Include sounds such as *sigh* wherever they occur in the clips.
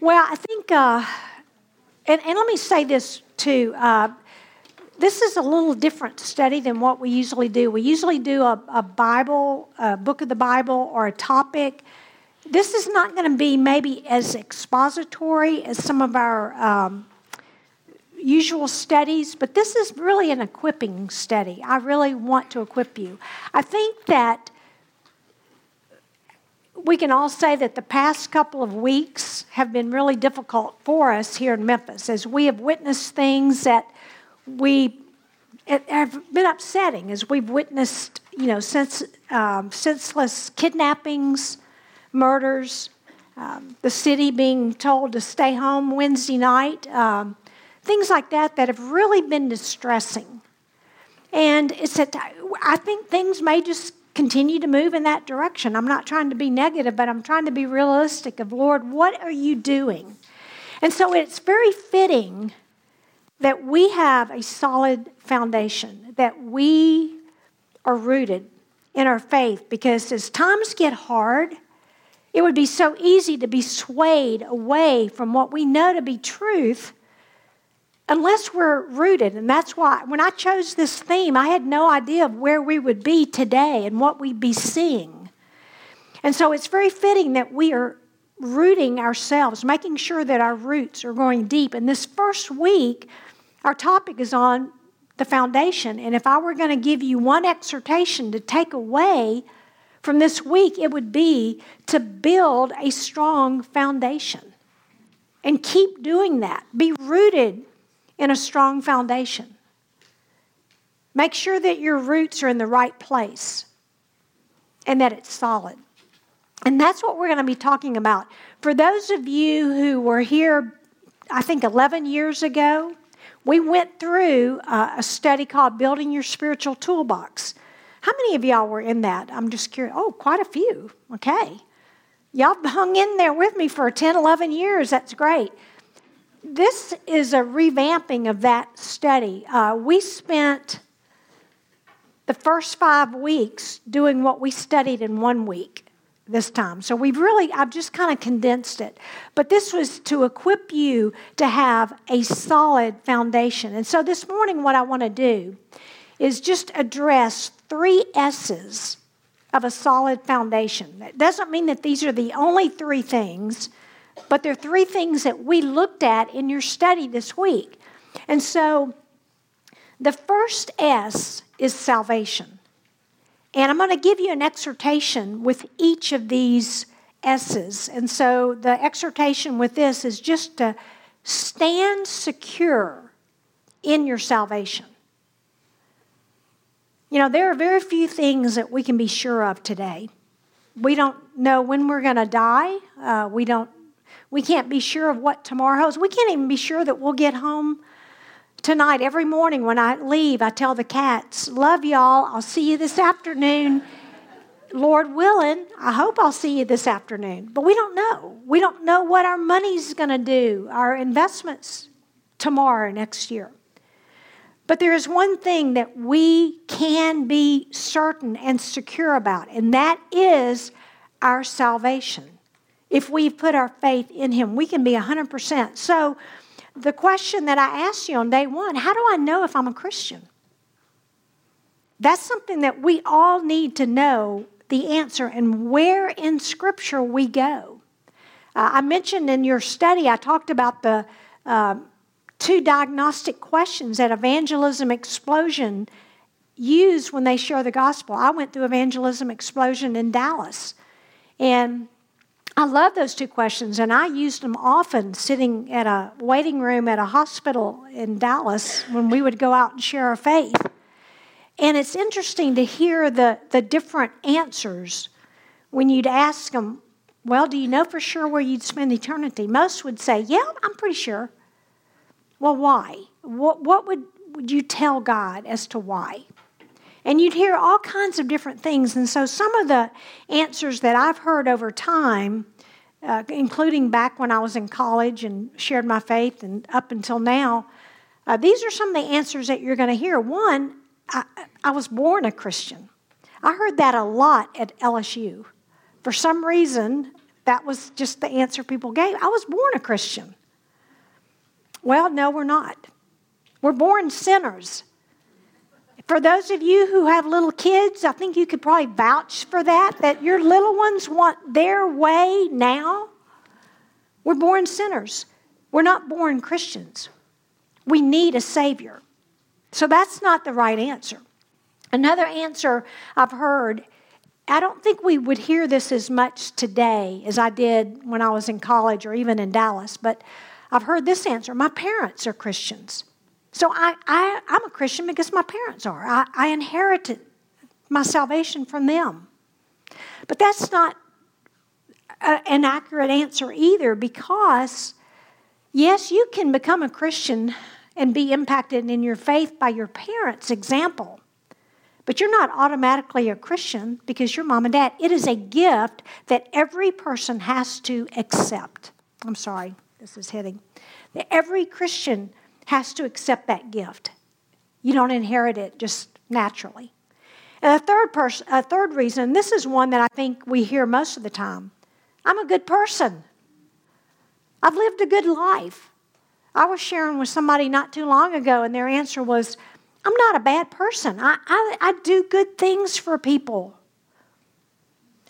Well, I think, uh, and, and let me say this too. Uh, this is a little different study than what we usually do. We usually do a, a Bible, a book of the Bible, or a topic. This is not going to be maybe as expository as some of our um, usual studies, but this is really an equipping study. I really want to equip you. I think that we can all say that the past couple of weeks have been really difficult for us here in Memphis as we have witnessed things that we have been upsetting as we've witnessed, you know, sense, um, senseless kidnappings, murders, um, the city being told to stay home Wednesday night, um, things like that that have really been distressing. And it's that I think things may just continue to move in that direction. I'm not trying to be negative, but I'm trying to be realistic of Lord, what are you doing? And so it's very fitting that we have a solid foundation, that we are rooted in our faith, because as times get hard, it would be so easy to be swayed away from what we know to be truth unless we're rooted. And that's why when I chose this theme, I had no idea of where we would be today and what we'd be seeing. And so it's very fitting that we are rooting ourselves, making sure that our roots are going deep. And this first week, our topic is on the foundation. And if I were going to give you one exhortation to take away from this week, it would be to build a strong foundation. And keep doing that. Be rooted in a strong foundation. Make sure that your roots are in the right place and that it's solid. And that's what we're going to be talking about. For those of you who were here, I think 11 years ago, we went through a study called Building Your Spiritual Toolbox. How many of y'all were in that? I'm just curious. Oh, quite a few. Okay. Y'all hung in there with me for 10, 11 years. That's great. This is a revamping of that study. Uh, we spent the first five weeks doing what we studied in one week this time. So we've really, I've just kind of condensed it. But this was to equip you to have a solid foundation. And so this morning, what I want to do is just address three S's of a solid foundation. That doesn't mean that these are the only three things, but there are three things that we looked at in your study this week. And so the first S is salvation. And I'm going to give you an exhortation with each of these S's. And so the exhortation with this is just to stand secure in your salvation. You know, there are very few things that we can be sure of today. We don't know when we're going to die. Uh, we don't. We can't be sure of what tomorrow holds. We can't even be sure that we'll get home Tonight, every morning when I leave, I tell the cats, Love y'all. I'll see you this afternoon. Lord willing, I hope I'll see you this afternoon. But we don't know. We don't know what our money's going to do, our investments tomorrow, next year. But there is one thing that we can be certain and secure about, and that is our salvation. If we put our faith in Him, we can be 100%. So, the question that I asked you on day one how do I know if I'm a Christian? That's something that we all need to know the answer and where in Scripture we go. Uh, I mentioned in your study, I talked about the uh, two diagnostic questions that Evangelism Explosion use when they share the gospel. I went through Evangelism Explosion in Dallas. And I love those two questions, and I used them often sitting at a waiting room at a hospital in Dallas when we would go out and share our faith. And it's interesting to hear the, the different answers when you'd ask them, Well, do you know for sure where you'd spend eternity? Most would say, Yeah, I'm pretty sure. Well, why? What, what would, would you tell God as to why? And you'd hear all kinds of different things. And so some of the answers that I've heard over time, uh, including back when I was in college and shared my faith and up until now, uh, these are some of the answers that you're going to hear. One, I, I was born a Christian. I heard that a lot at LSU. For some reason, that was just the answer people gave. I was born a Christian. Well, no, we're not. We're born sinners. For those of you who have little kids, I think you could probably vouch for that, that your little ones want their way now. We're born sinners. We're not born Christians. We need a Savior. So that's not the right answer. Another answer I've heard, I don't think we would hear this as much today as I did when I was in college or even in Dallas, but I've heard this answer my parents are Christians. So I, I, I'm a Christian because my parents are. I, I inherited my salvation from them. But that's not a, an accurate answer either because, yes, you can become a Christian and be impacted in your faith by your parents' example. But you're not automatically a Christian because you're mom and dad. It is a gift that every person has to accept. I'm sorry, this is hitting. Every Christian has to accept that gift. You don't inherit it just naturally. And a third person, a third reason, this is one that I think we hear most of the time. I'm a good person. I've lived a good life. I was sharing with somebody not too long ago, and their answer was, I'm not a bad person. I, I, I do good things for people.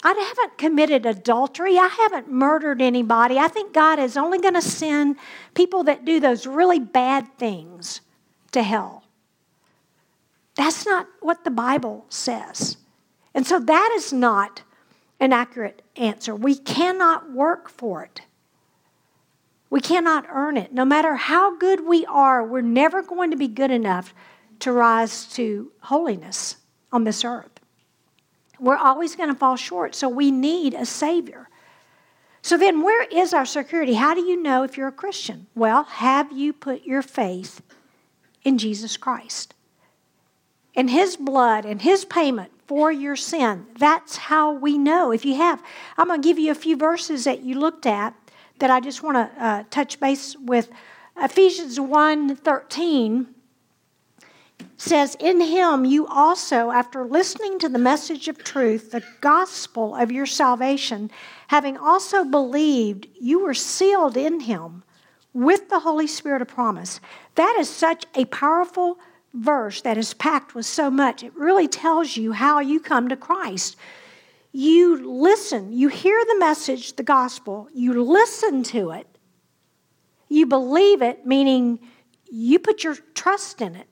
I haven't committed adultery. I haven't murdered anybody. I think God is only going to send people that do those really bad things to hell. That's not what the Bible says. And so that is not an accurate answer. We cannot work for it. We cannot earn it. No matter how good we are, we're never going to be good enough to rise to holiness on this earth. We're always going to fall short, so we need a Savior. So then, where is our security? How do you know if you're a Christian? Well, have you put your faith in Jesus Christ? And His blood and His payment for your sin. That's how we know. If you have, I'm going to give you a few verses that you looked at that I just want to uh, touch base with. Ephesians 1 13 says, In him you also, after listening to the message of truth, the gospel of your salvation, having also believed, you were sealed in him with the Holy Spirit of promise. That is such a powerful verse that is packed with so much. It really tells you how you come to Christ. You listen, you hear the message, the gospel, you listen to it, you believe it, meaning you put your trust in it.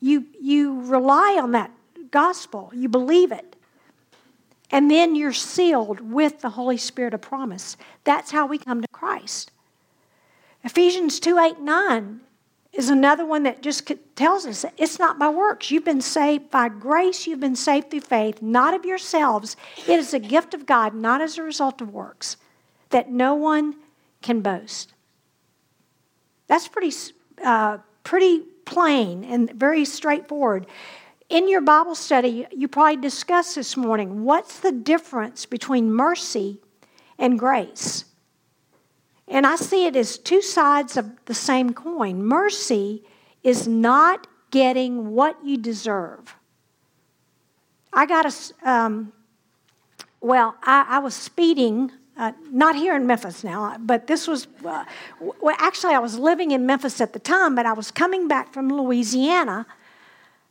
You, you rely on that gospel, you believe it. And then you're sealed with the Holy Spirit of promise. That's how we come to Christ. Ephesians 2 8 9 is another one that just tells us it's not by works. You've been saved by grace, you've been saved through faith, not of yourselves. It is a gift of God, not as a result of works, that no one can boast. That's pretty, uh, pretty plain and very straightforward. In your Bible study, you probably discussed this morning what's the difference between mercy and grace? And I see it as two sides of the same coin. Mercy is not getting what you deserve. I got a, um, well, I, I was speeding uh, not here in Memphis now, but this was, uh, well, actually, I was living in Memphis at the time, but I was coming back from Louisiana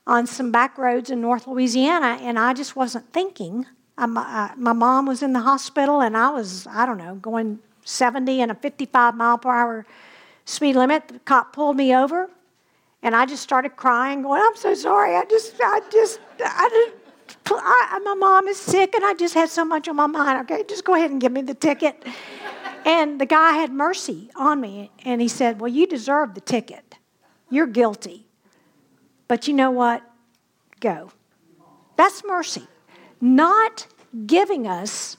on some back roads in North Louisiana, and I just wasn't thinking. I, uh, my mom was in the hospital, and I was, I don't know, going 70 and a 55 mile per hour speed limit. The cop pulled me over, and I just started crying, going, I'm so sorry. I just, I just, I I, my mom is sick and I just had so much on my mind. Okay, just go ahead and give me the ticket. and the guy had mercy on me and he said, Well, you deserve the ticket. You're guilty. But you know what? Go. That's mercy. Not giving us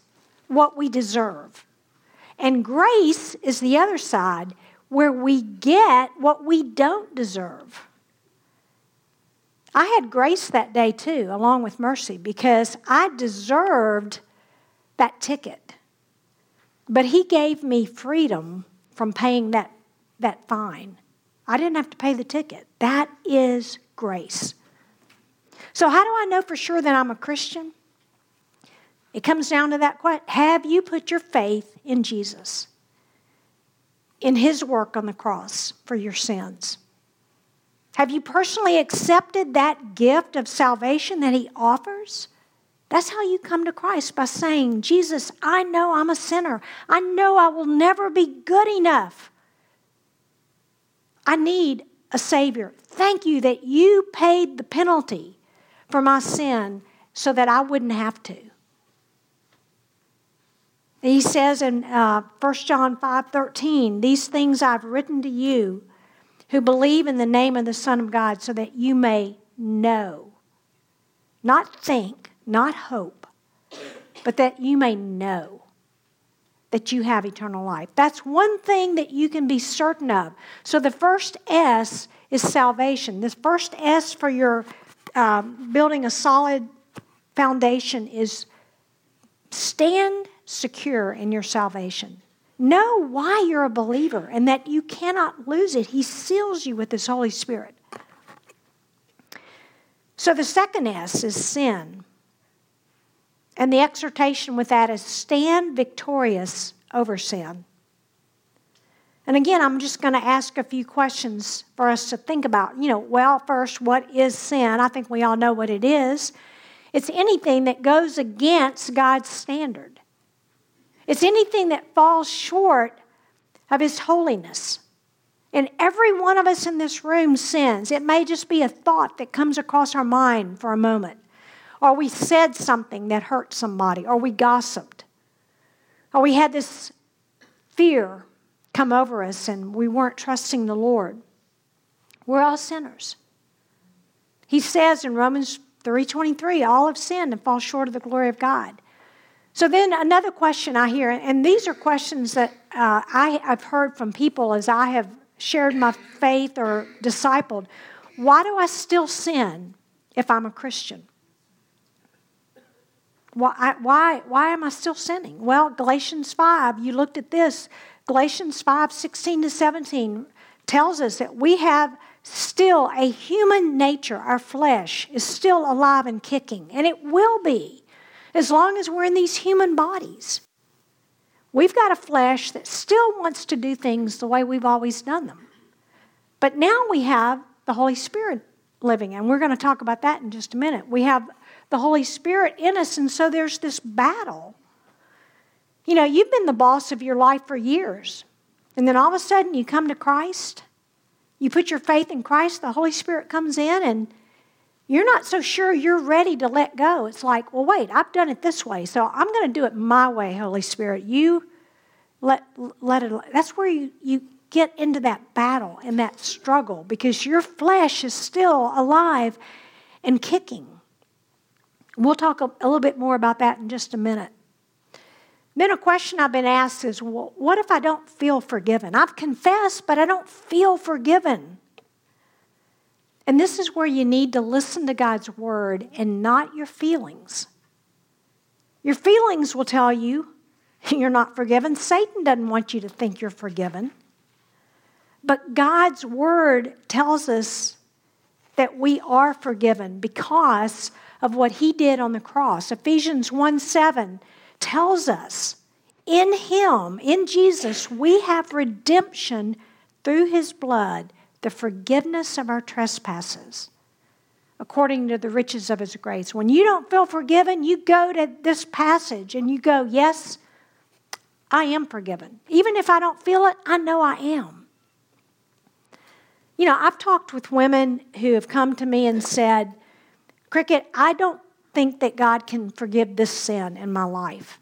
what we deserve. And grace is the other side where we get what we don't deserve. I had grace that day too, along with mercy, because I deserved that ticket. But He gave me freedom from paying that, that fine. I didn't have to pay the ticket. That is grace. So, how do I know for sure that I'm a Christian? It comes down to that question Have you put your faith in Jesus, in his work on the cross for your sins? Have you personally accepted that gift of salvation that he offers? That's how you come to Christ by saying, Jesus, I know I'm a sinner. I know I will never be good enough. I need a Savior. Thank you that you paid the penalty for my sin so that I wouldn't have to. He says in uh, 1 John 5 13, These things I've written to you who believe in the name of the Son of God so that you may know, not think, not hope, but that you may know that you have eternal life. That's one thing that you can be certain of. So the first S is salvation. This first S for your uh, building a solid foundation is stand secure in your salvation. Know why you're a believer and that you cannot lose it. He seals you with His Holy Spirit. So the second S is sin. And the exhortation with that is stand victorious over sin. And again, I'm just going to ask a few questions for us to think about. You know, well, first, what is sin? I think we all know what it is. It's anything that goes against God's standard. It's anything that falls short of His holiness. And every one of us in this room sins. It may just be a thought that comes across our mind for a moment, or we said something that hurt somebody, or we gossiped, or we had this fear come over us and we weren't trusting the Lord. We're all sinners. He says in Romans 3:23, all have sinned and fall short of the glory of God. So then another question I hear, and these are questions that uh, I, have heard from people as I have shared my faith or discipled. Why do I still sin if I'm a Christian? Why, why, why am I still sinning? Well, Galatians 5, you looked at this. Galatians 5 16 to 17 tells us that we have still a human nature. Our flesh is still alive and kicking, and it will be as long as we're in these human bodies. We've got a flesh that still wants to do things the way we've always done them. But now we have the Holy Spirit living, and we're going to talk about that in just a minute. We have the Holy Spirit in us, and so there's this battle you know, you've been the boss of your life for years, and then all of a sudden you come to Christ, you put your faith in Christ, the Holy Spirit comes in, and you're not so sure you're ready to let go. It's like, well, wait, I've done it this way, so I'm going to do it my way, Holy Spirit. You let, let it, that's where you, you get into that battle and that struggle because your flesh is still alive and kicking. We'll talk a, a little bit more about that in just a minute. Then a question I've been asked is well, what if I don't feel forgiven? I've confessed, but I don't feel forgiven. And this is where you need to listen to God's word and not your feelings. Your feelings will tell you *laughs* you're not forgiven. Satan doesn't want you to think you're forgiven. But God's word tells us that we are forgiven because of what he did on the cross. Ephesians 1 7 tells us in Him, in Jesus, we have redemption through His blood, the forgiveness of our trespasses, according to the riches of His grace. When you don't feel forgiven, you go to this passage and you go, Yes, I am forgiven. Even if I don't feel it, I know I am. You know, I've talked with women who have come to me and said, Cricket, I don't think that God can forgive this sin in my life.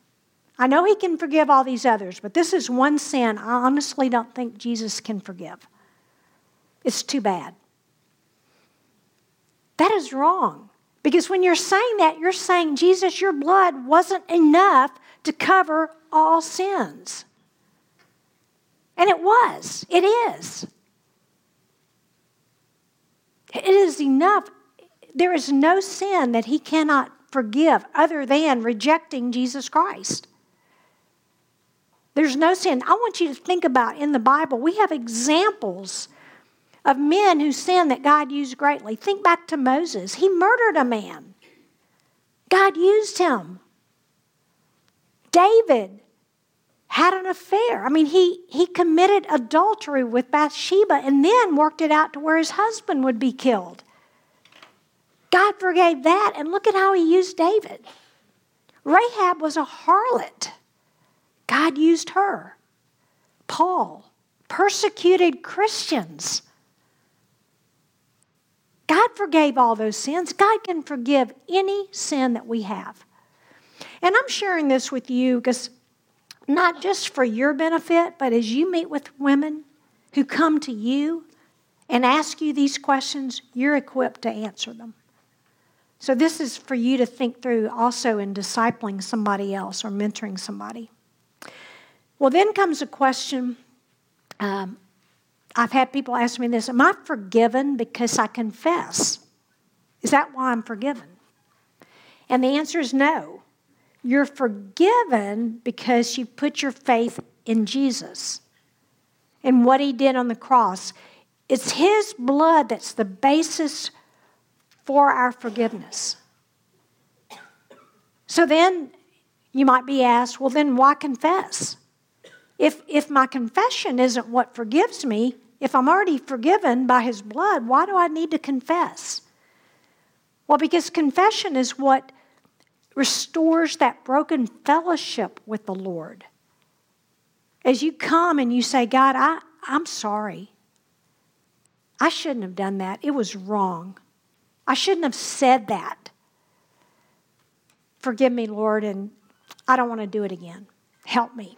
I know He can forgive all these others, but this is one sin I honestly don't think Jesus can forgive. It's too bad. That is wrong. Because when you're saying that, you're saying, Jesus, your blood wasn't enough to cover all sins. And it was. It is. It is enough there is no sin that he cannot forgive other than rejecting Jesus Christ. There's no sin. I want you to think about in the Bible, we have examples of men who sinned that God used greatly. Think back to Moses. He murdered a man, God used him. David had an affair. I mean, he, he committed adultery with Bathsheba and then worked it out to where his husband would be killed. God forgave that, and look at how he used David. Rahab was a harlot. God used her. Paul persecuted Christians. God forgave all those sins. God can forgive any sin that we have. And I'm sharing this with you because not just for your benefit, but as you meet with women who come to you and ask you these questions, you're equipped to answer them. So, this is for you to think through also in discipling somebody else or mentoring somebody. Well, then comes a question. Um, I've had people ask me this Am I forgiven because I confess? Is that why I'm forgiven? And the answer is no. You're forgiven because you put your faith in Jesus and what he did on the cross. It's his blood that's the basis for our forgiveness. So then you might be asked, well, then why confess? If, if my confession isn't what forgives me, if I'm already forgiven by his blood, why do I need to confess? Well, because confession is what restores that broken fellowship with the Lord. As you come and you say, God, I, I'm sorry. I shouldn't have done that. It was wrong. I shouldn't have said that. Forgive me, Lord, and I don't want to do it again. Help me.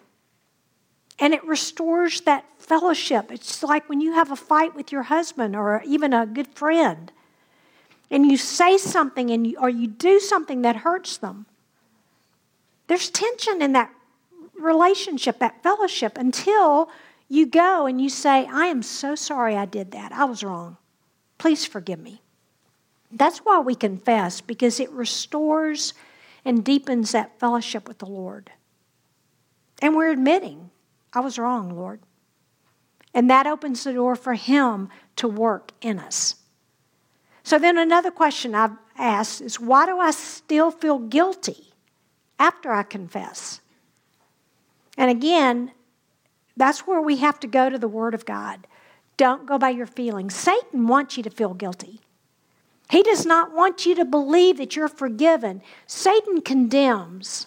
And it restores that fellowship. It's like when you have a fight with your husband or even a good friend, and you say something and you, or you do something that hurts them. There's tension in that relationship, that fellowship, until you go and you say, I am so sorry I did that. I was wrong. Please forgive me. That's why we confess, because it restores and deepens that fellowship with the Lord. And we're admitting, I was wrong, Lord. And that opens the door for Him to work in us. So then another question I've asked is why do I still feel guilty after I confess? And again, that's where we have to go to the Word of God. Don't go by your feelings. Satan wants you to feel guilty. He does not want you to believe that you're forgiven. Satan condemns,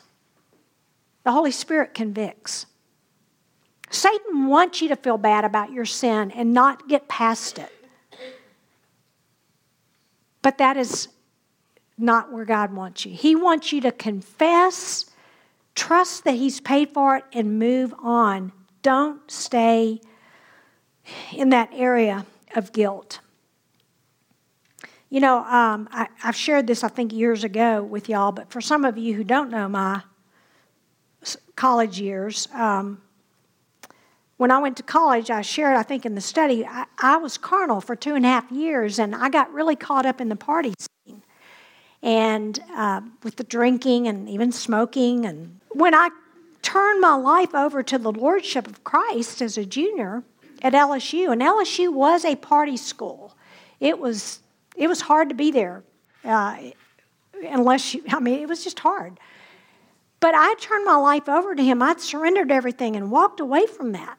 the Holy Spirit convicts. Satan wants you to feel bad about your sin and not get past it. But that is not where God wants you. He wants you to confess, trust that He's paid for it, and move on. Don't stay in that area of guilt. You know, um, I, have shared this, I think, years ago with y'all, but for some of you who don't know my college years, um, when I went to college, I shared, I think, in the study, I, I, was carnal for two and a half years, and I got really caught up in the party scene and uh, with the drinking and even smoking. And when I turned my life over to the Lordship of Christ as a junior at LSU, and LSU was a party school, it was it was hard to be there, uh, unless you, I mean, it was just hard. But I turned my life over to Him. I'd surrendered everything and walked away from that.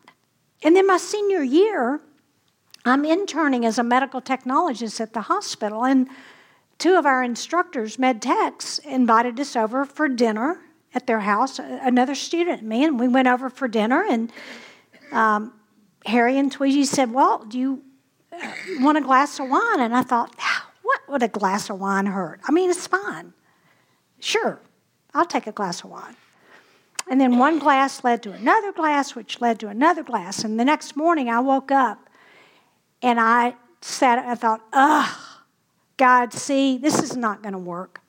And then my senior year, I'm interning as a medical technologist at the hospital, and two of our instructors, med techs, invited us over for dinner at their house. Another student, and me, and we went over for dinner, and um, Harry and Tweezy said, "Well, do you want a glass of wine. And I thought, what would a glass of wine hurt? I mean, it's fine. Sure, I'll take a glass of wine. And then one glass led to another glass, which led to another glass. And the next morning I woke up and I sat and I thought, ugh, God, see, this is not going to work.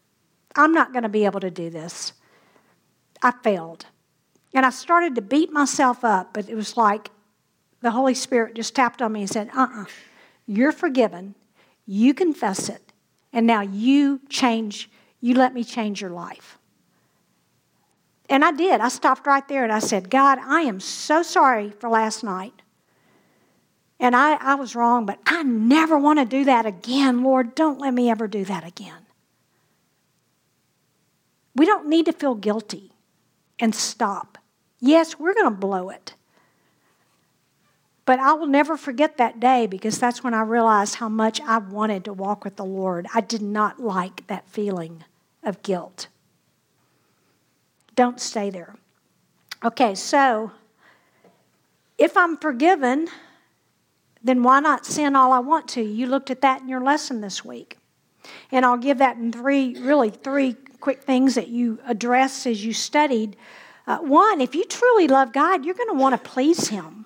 I'm not going to be able to do this. I failed. And I started to beat myself up, but it was like the Holy Spirit just tapped on me and said, uh uh-uh. uh you're forgiven. You confess it. And now you change, you let me change your life. And I did. I stopped right there and I said, God, I am so sorry for last night. And I, I was wrong, but I never want to do that again. Lord, don't let me ever do that again. We don't need to feel guilty. and stop. Yes, we're going to blow it. But I will never forget that day because that's when I realized how much I wanted to walk with the Lord. I did not like that feeling of guilt. Don't stay there. Okay, so if I'm forgiven, then why not sin all I want to? You looked at that in your lesson this week. And I'll give that in three, really, three quick things that you address as you studied. Uh, one, if you truly love God, you're going to want to please Him.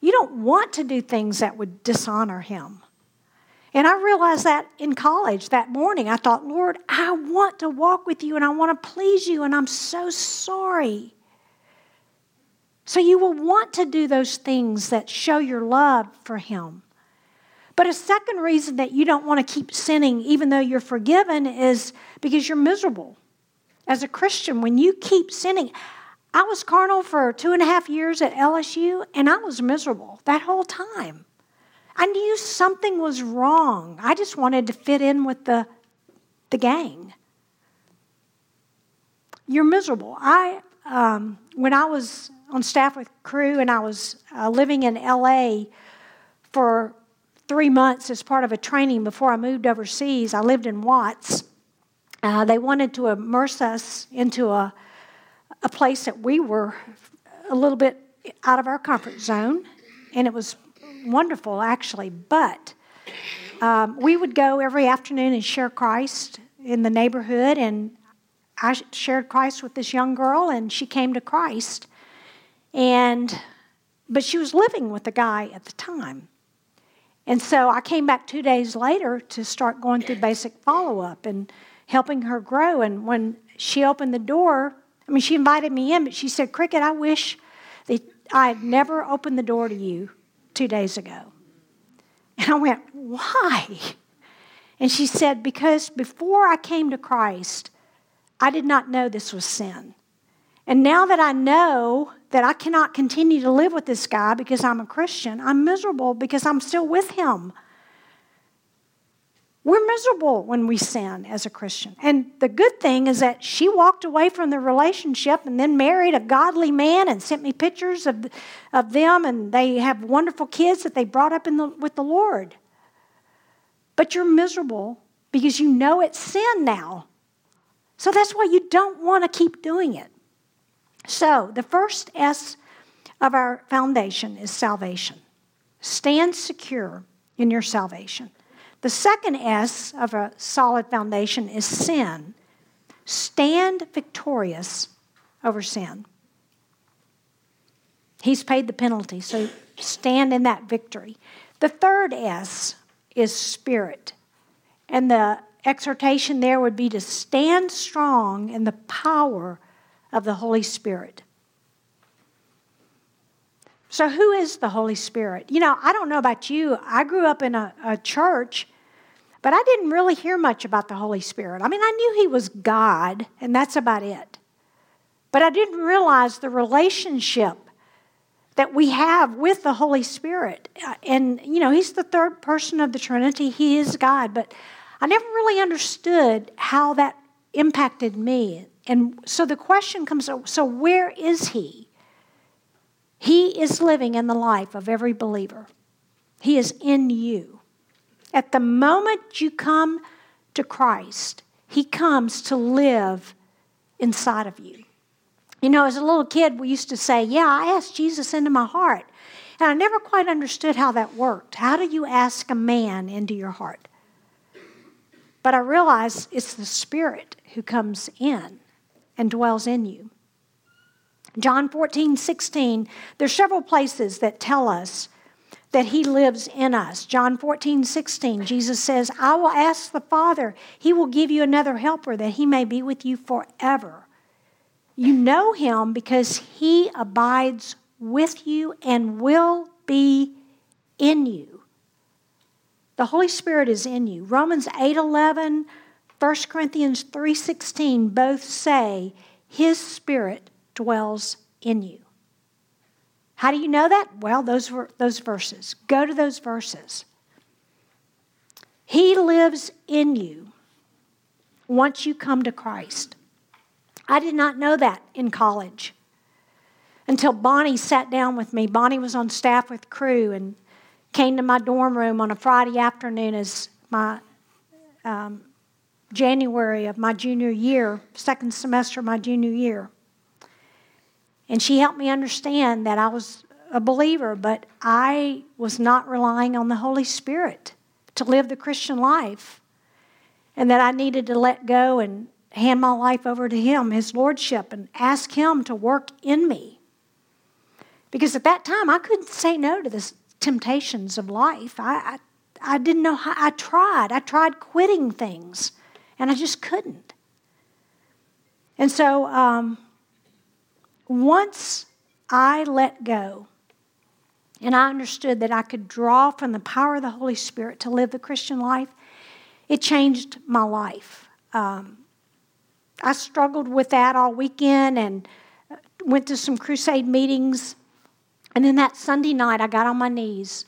You don't want to do things that would dishonor Him. And I realized that in college that morning. I thought, Lord, I want to walk with you and I want to please you, and I'm so sorry. So you will want to do those things that show your love for Him. But a second reason that you don't want to keep sinning, even though you're forgiven, is because you're miserable. As a Christian, when you keep sinning, I was carnal for two and a half years at LSU, and I was miserable that whole time. I knew something was wrong. I just wanted to fit in with the, the gang. You're miserable. I, um, when I was on staff with Cru and I was uh, living in LA for three months as part of a training before I moved overseas, I lived in Watts. Uh, they wanted to immerse us into a a place that we were a little bit out of our comfort zone, and it was wonderful actually. But um, we would go every afternoon and share Christ in the neighborhood, and I shared Christ with this young girl, and she came to Christ, and but she was living with a guy at the time. And so I came back two days later to start going through basic follow up and helping her grow. And when she opened the door, I mean, she invited me in, but she said, Cricket, I wish that I had never opened the door to you two days ago. And I went, Why? And she said, Because before I came to Christ, I did not know this was sin. And now that I know that I cannot continue to live with this guy because I'm a Christian, I'm miserable because I'm still with him. We're miserable when we sin as a Christian. And the good thing is that she walked away from the relationship and then married a godly man and sent me pictures of, of them, and they have wonderful kids that they brought up in the, with the Lord. But you're miserable because you know it's sin now. So that's why you don't want to keep doing it. So the first S of our foundation is salvation. Stand secure in your salvation. The second S of a solid foundation is sin. Stand victorious over sin. He's paid the penalty, so stand in that victory. The third S is spirit. And the exhortation there would be to stand strong in the power of the Holy Spirit. So, who is the Holy Spirit? You know, I don't know about you. I grew up in a, a church but I didn't really hear much about the Holy Spirit. I mean, I knew He was God, and that's about it. But I didn't realize the relationship that we have with the Holy Spirit. And, you know, He's the third person of the Trinity, He is God. But I never really understood how that impacted me. And so the question comes so where is He? He is living in the life of every believer, He is in you. At the moment you come to Christ, He comes to live inside of you. You know, as a little kid, we used to say, Yeah, I asked Jesus into my heart. And I never quite understood how that worked. How do you ask a man into your heart? But I realize it's the Spirit who comes in and dwells in you. John 14, 16, there's several places that tell us that He lives in us. John 14, 16, Jesus says, I will ask the Father, He will give you another helper that He may be with you forever. You know Him because He abides with you and will be in you. The Holy Spirit is in you. Romans 8, 11, 1 Corinthians 3, 16 both say, His Spirit dwells in you. How do you know that? Well, those were those verses. Go to those verses. He lives in you once you come to Christ. I did not know that in college until Bonnie sat down with me. Bonnie was on staff with Cru and came to my dorm room on a Friday afternoon as my um, January of my junior year, second semester of my junior year. And she helped me understand that I was a believer, but I was not relying on the Holy Spirit to live the Christian life. And that I needed to let go and hand my life over to Him, His Lordship, and ask Him to work in me. Because at that time, I couldn't say no to the temptations of life. I, I, I didn't know how, I tried. I tried quitting things, and I just couldn't. And so, um, once I let go and I understood that I could draw from the power of the Holy Spirit to live the Christian life, it changed my life. Um, I struggled with that all weekend and went to some crusade meetings. And then that Sunday night, I got on my knees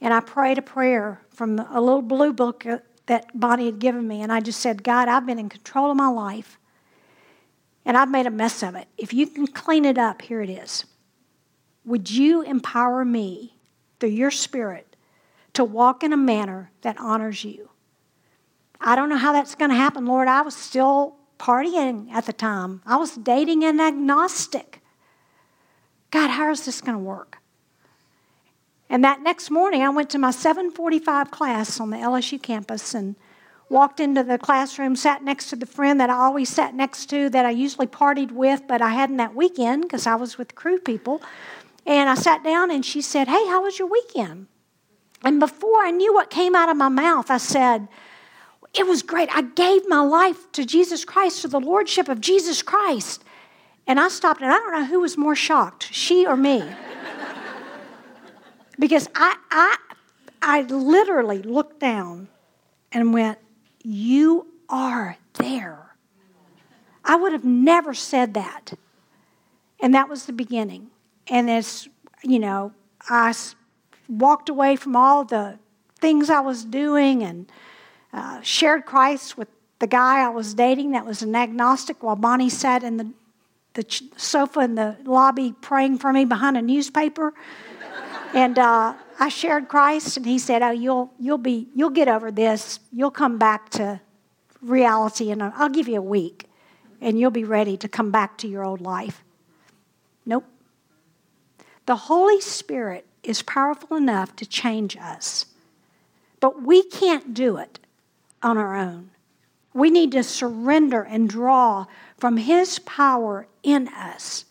and I prayed a prayer from a little blue book that Bonnie had given me. And I just said, God, I've been in control of my life and I've made a mess of it. If you can clean it up, here it is. Would you empower me through your spirit to walk in a manner that honors you? I don't know how that's going to happen, Lord. I was still partying at the time, I was dating an agnostic. God, how is this going to work? And that next morning, I went to my 745 class on the LSU campus and walked into the classroom, sat next to the friend that I always sat next to that I usually partied with, but I hadn't that weekend because I was with Cru people. And I sat down and she said, Hey, how was your weekend? And before I knew what came out of my mouth, I said, It was great. I gave my life to Jesus Christ, to the Lordship of Jesus Christ. And I stopped, and I don't know who was more shocked, she or me. *laughs* because I, I, I literally looked down and went, You are there. I would have never said that. And that was the beginning. And as, you know, I walked away from all the things I was doing and uh, shared Christ with the guy I was dating that was an agnostic while Bonnie sat in the, the sofa in the lobby praying for me behind a newspaper. and uh, I shared Christ, and he said, "Oh, you'll you'll be you'll get over this. You'll come back to reality, and I'll give you a week, and you'll be ready to come back to your old life." Nope. The Holy Spirit is powerful enough to change us, but we can't do it on our own. We need to surrender and draw from His power in us.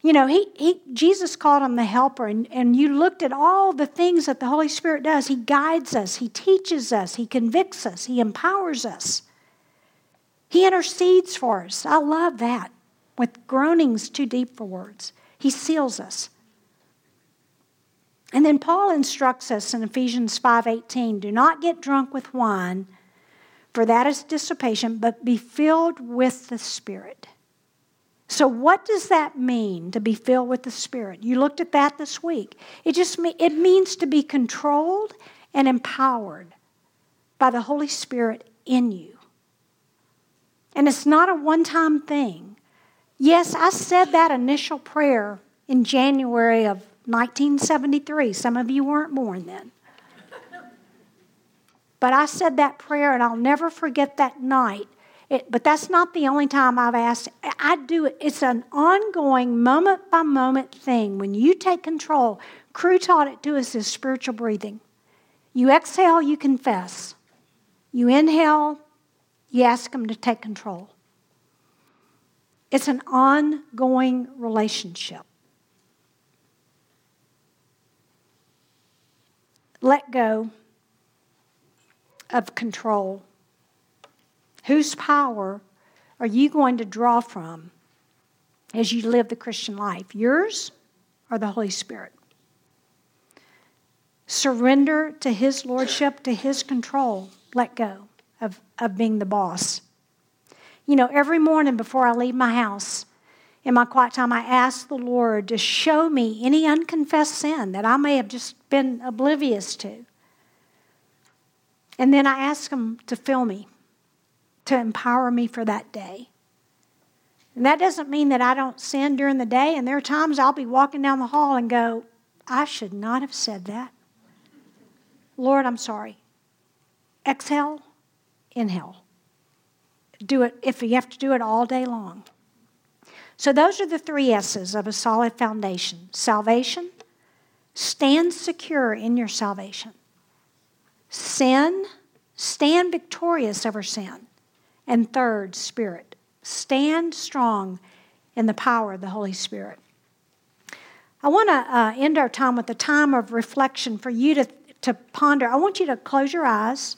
You know, he, he, Jesus called him the helper, and, and you looked at all the things that the Holy Spirit does. He guides us, He teaches us, He convicts us, He empowers us, He intercedes for us. I love that with groanings too deep for words. He seals us. And then Paul instructs us in Ephesians 5:18, do not get drunk with wine, for that is dissipation, but be filled with the Spirit. So what does that mean to be filled with the Spirit? You looked at that this week. It just it means to be controlled and empowered by the Holy Spirit in you. And it's not a one-time thing. Yes, I said that initial prayer in January of 1973. Some of you weren't born then. But I said that prayer, and I'll never forget that night. It, but that's not the only time I've asked. I do it. It's an ongoing, moment by moment thing. When you take control, Cru taught it to us as spiritual breathing. You exhale, you confess. You inhale, you ask Him to take control. It's an ongoing relationship. Let go of control. Whose power are you going to draw from as you live the Christian life? Yours or the Holy Spirit? Surrender to His Lordship, to His control. Let go of, of being the boss. You know, every morning before I leave my house, in my quiet time, I ask the Lord to show me any unconfessed sin that I may have just been oblivious to. And then I ask Him to fill me, to empower me for that day. And that doesn't mean that I don't sin during the day. And there are times I'll be walking down the hall and go, I should not have said that. Lord, I'm sorry. Exhale, inhale. Do it if you have to do it all day long. So, those are the three S's of a solid foundation salvation, stand secure in your salvation. Sin, stand victorious over sin. And third, spirit, stand strong in the power of the Holy Spirit. I want to uh, end our time with a time of reflection for you to, to ponder. I want you to close your eyes.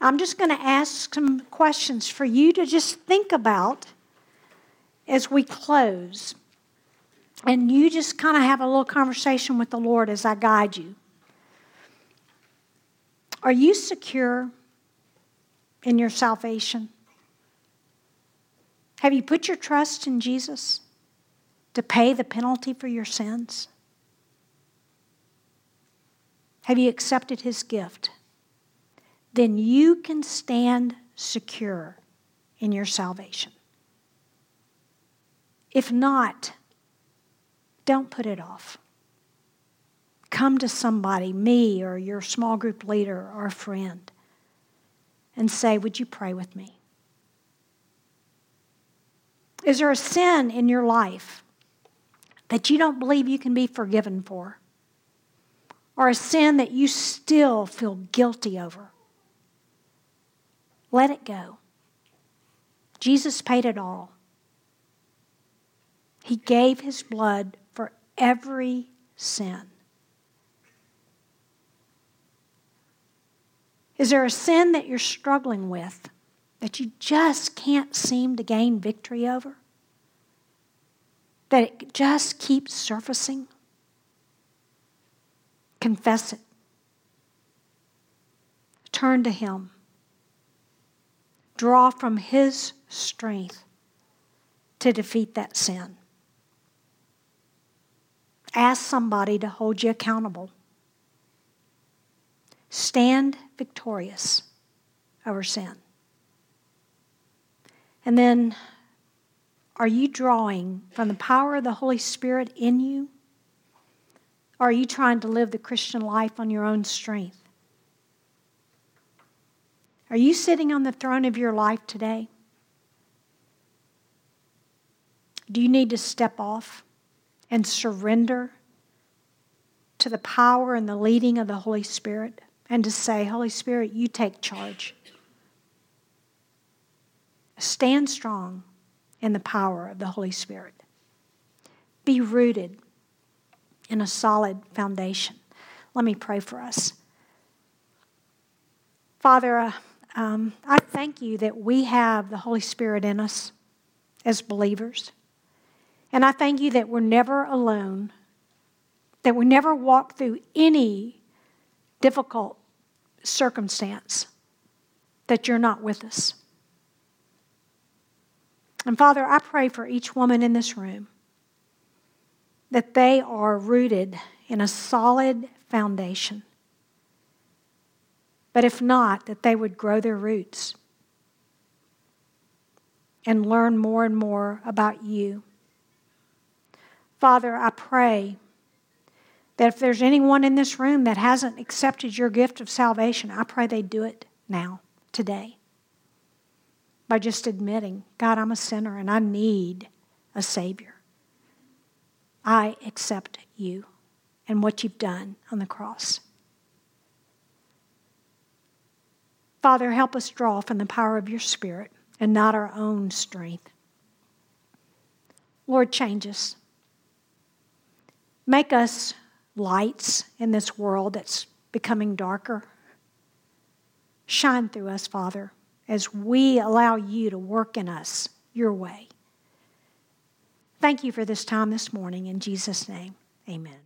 I'm just going to ask some questions for you to just think about as we close. And you just kind of have a little conversation with the Lord as I guide you. Are you secure in your salvation? Have you put your trust in Jesus to pay the penalty for your sins? Have you accepted his gift? Then you can stand secure in your salvation. If not, don't put it off. Come to somebody, me or your small group leader or friend, and say, Would you pray with me? Is there a sin in your life that you don't believe you can be forgiven for? Or a sin that you still feel guilty over? Let it go. Jesus paid it all. He gave his blood for every sin. Is there a sin that you're struggling with that you just can't seem to gain victory over? That it just keeps surfacing? Confess it. Turn to Him. Draw from His strength to defeat that sin. Ask somebody to hold you accountable. Stand victorious over sin. And then, are you drawing from the power of the Holy Spirit in you? Or are you trying to live the Christian life on your own strength? Are you sitting on the throne of your life today? Do you need to step off? and surrender to the power and the leading of the Holy Spirit and to say, Holy Spirit, you take charge. Stand strong in the power of the Holy Spirit. Be rooted in a solid foundation. Let me pray for us. Father, uh, um, I thank you that we have the Holy Spirit in us as believers. And I thank you that we're never alone, that we never walk through any difficult circumstance, that you're not with us. And Father, I pray for each woman in this room that they are rooted in a solid foundation. But if not, that they would grow their roots and learn more and more about you. Father, I pray that if there's anyone in this room that hasn't accepted your gift of salvation, I pray they do it now, today, by just admitting, God, I'm a sinner and I need a Savior. I accept you and what you've done on the cross. Father, help us draw from the power of your Spirit and not our own strength. Lord, change us. Make us lights in this world that's becoming darker. Shine through us, Father, as we allow you to work in us your way. Thank you for this time this morning. In Jesus' name, amen.